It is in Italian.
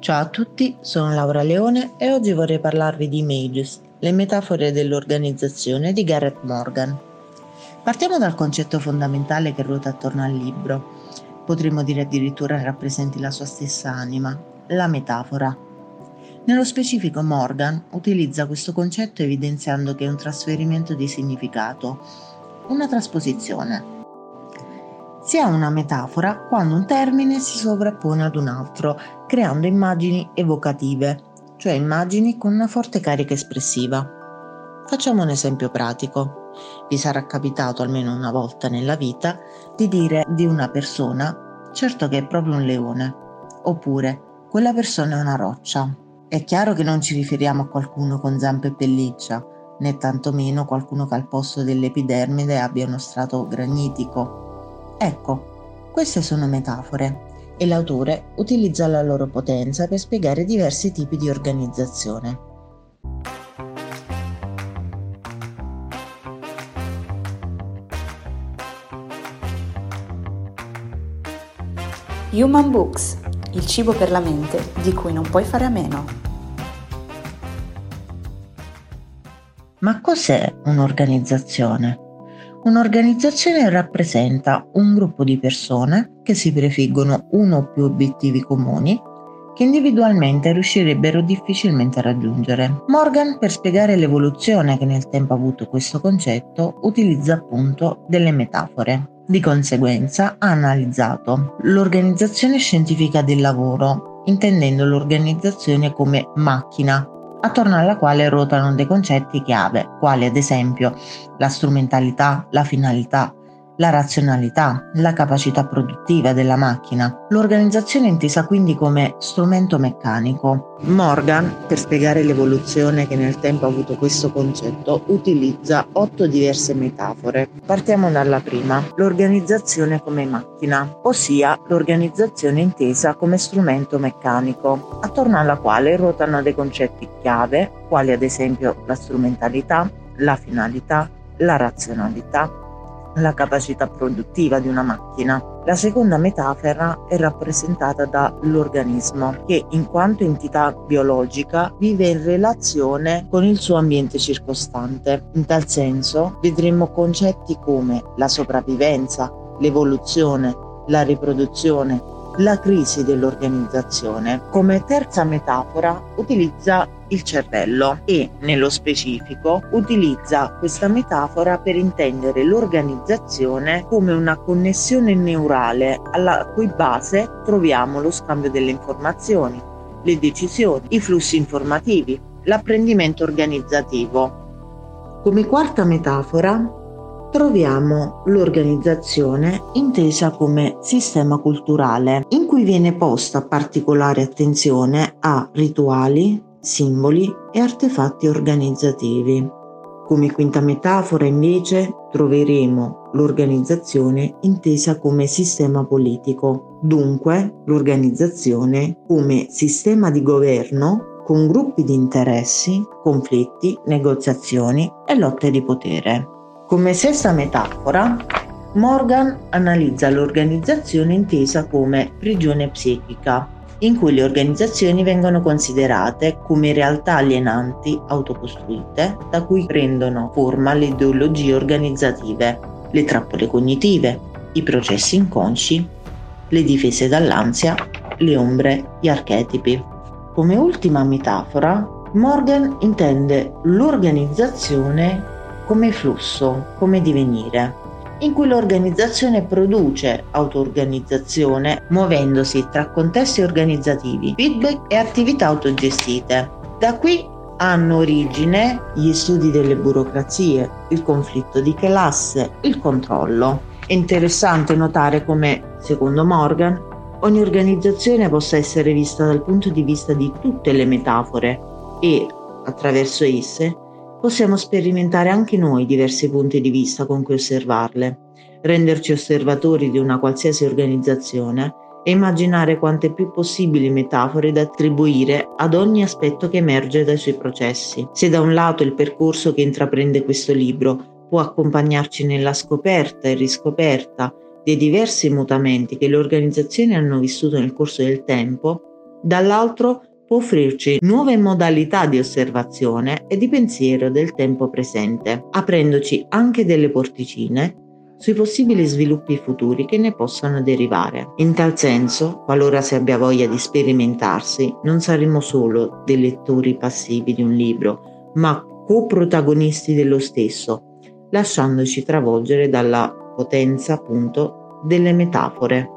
Ciao a tutti, sono Laura Leone e oggi vorrei parlarvi di Images, le metafore dell'organizzazione di Garrett Morgan. Partiamo dal concetto fondamentale che ruota attorno al libro, potremmo dire addirittura rappresenti la sua stessa anima, la metafora. Nello specifico Morgan utilizza questo concetto evidenziando che è un trasferimento di significato, una trasposizione, si ha una metafora quando un termine si sovrappone ad un altro, creando immagini evocative, cioè immagini con una forte carica espressiva. Facciamo un esempio pratico. Vi sarà capitato almeno una volta nella vita di dire di una persona, certo che è proprio un leone, oppure quella persona è una roccia. È chiaro che non ci riferiamo a qualcuno con zampe e pelliccia, né tantomeno qualcuno che al posto dell'epidermide abbia uno strato granitico Ecco, queste sono metafore e l'autore utilizza la loro potenza per spiegare diversi tipi di organizzazione. Human Books, il cibo per la mente di cui non puoi fare a meno. Ma cos'è un'organizzazione? Un'organizzazione rappresenta un gruppo di persone che si prefiggono uno o più obiettivi comuni che individualmente riuscirebbero difficilmente a raggiungere. Morgan, per spiegare l'evoluzione che nel tempo ha avuto questo concetto, utilizza appunto delle metafore. Di conseguenza ha analizzato l'organizzazione scientifica del lavoro, intendendo l'organizzazione come macchina attorno alla quale ruotano dei concetti chiave, quali ad esempio la strumentalità, la finalità, la razionalità, la capacità produttiva della macchina. L'organizzazione è intesa quindi come strumento meccanico. Morgan, per spiegare l'evoluzione che nel tempo ha avuto questo concetto, utilizza otto diverse metafore. Partiamo dalla prima, l'organizzazione come macchina, ossia l'organizzazione intesa come strumento meccanico, attorno alla quale ruotano dei concetti chiave, quali ad esempio la strumentalità, la finalità, la razionalità, la capacità produttiva di una macchina. La seconda metafora è rappresentata dall'organismo che in quanto entità biologica vive in relazione con il suo ambiente circostante. In tal senso vedremo concetti come la sopravvivenza, l'evoluzione, la riproduzione, la crisi dell'organizzazione. Come terza metafora utilizza il cervello e, nello specifico, utilizza questa metafora per intendere l'organizzazione come una connessione neurale alla cui base troviamo lo scambio delle informazioni, le decisioni, i flussi informativi, l'apprendimento organizzativo. Come quarta metafora troviamo l'organizzazione intesa come sistema culturale, in cui viene posta particolare attenzione a rituali, simboli e artefatti organizzativi. Come quinta metafora invece troveremo l'organizzazione intesa come sistema politico, dunque l'organizzazione come sistema di governo con gruppi di interessi, conflitti, negoziazioni e lotte di potere. Come sesta metafora, Morgan analizza l'organizzazione intesa come prigione psichica, in cui le organizzazioni vengono considerate come realtà alienanti autocostruite da cui prendono forma le ideologie organizzative, le trappole cognitive, i processi inconsci, le difese dall'ansia, le ombre, gli archetipi. Come ultima metafora, Morgan intende l'organizzazione come flusso, come divenire in cui l'organizzazione produce auto-organizzazione muovendosi tra contesti organizzativi, feedback e attività autogestite. Da qui hanno origine gli studi delle burocrazie, il conflitto di classe, il controllo. È interessante notare come, secondo Morgan, ogni organizzazione possa essere vista dal punto di vista di tutte le metafore e, attraverso esse, possiamo sperimentare anche noi diversi punti di vista con cui osservarle, renderci osservatori di una qualsiasi organizzazione e immaginare quante più possibili metafore da attribuire ad ogni aspetto che emerge dai suoi processi. Se da un lato il percorso che intraprende questo libro può accompagnarci nella scoperta e riscoperta dei diversi mutamenti che le organizzazioni hanno vissuto nel corso del tempo, dall'altro può offrirci nuove modalità di osservazione e di pensiero del tempo presente, aprendoci anche delle porticine sui possibili sviluppi futuri che ne possano derivare. In tal senso, qualora si abbia voglia di sperimentarsi, non saremo solo dei lettori passivi di un libro, ma coprotagonisti dello stesso, lasciandoci travolgere dalla potenza appunto delle metafore.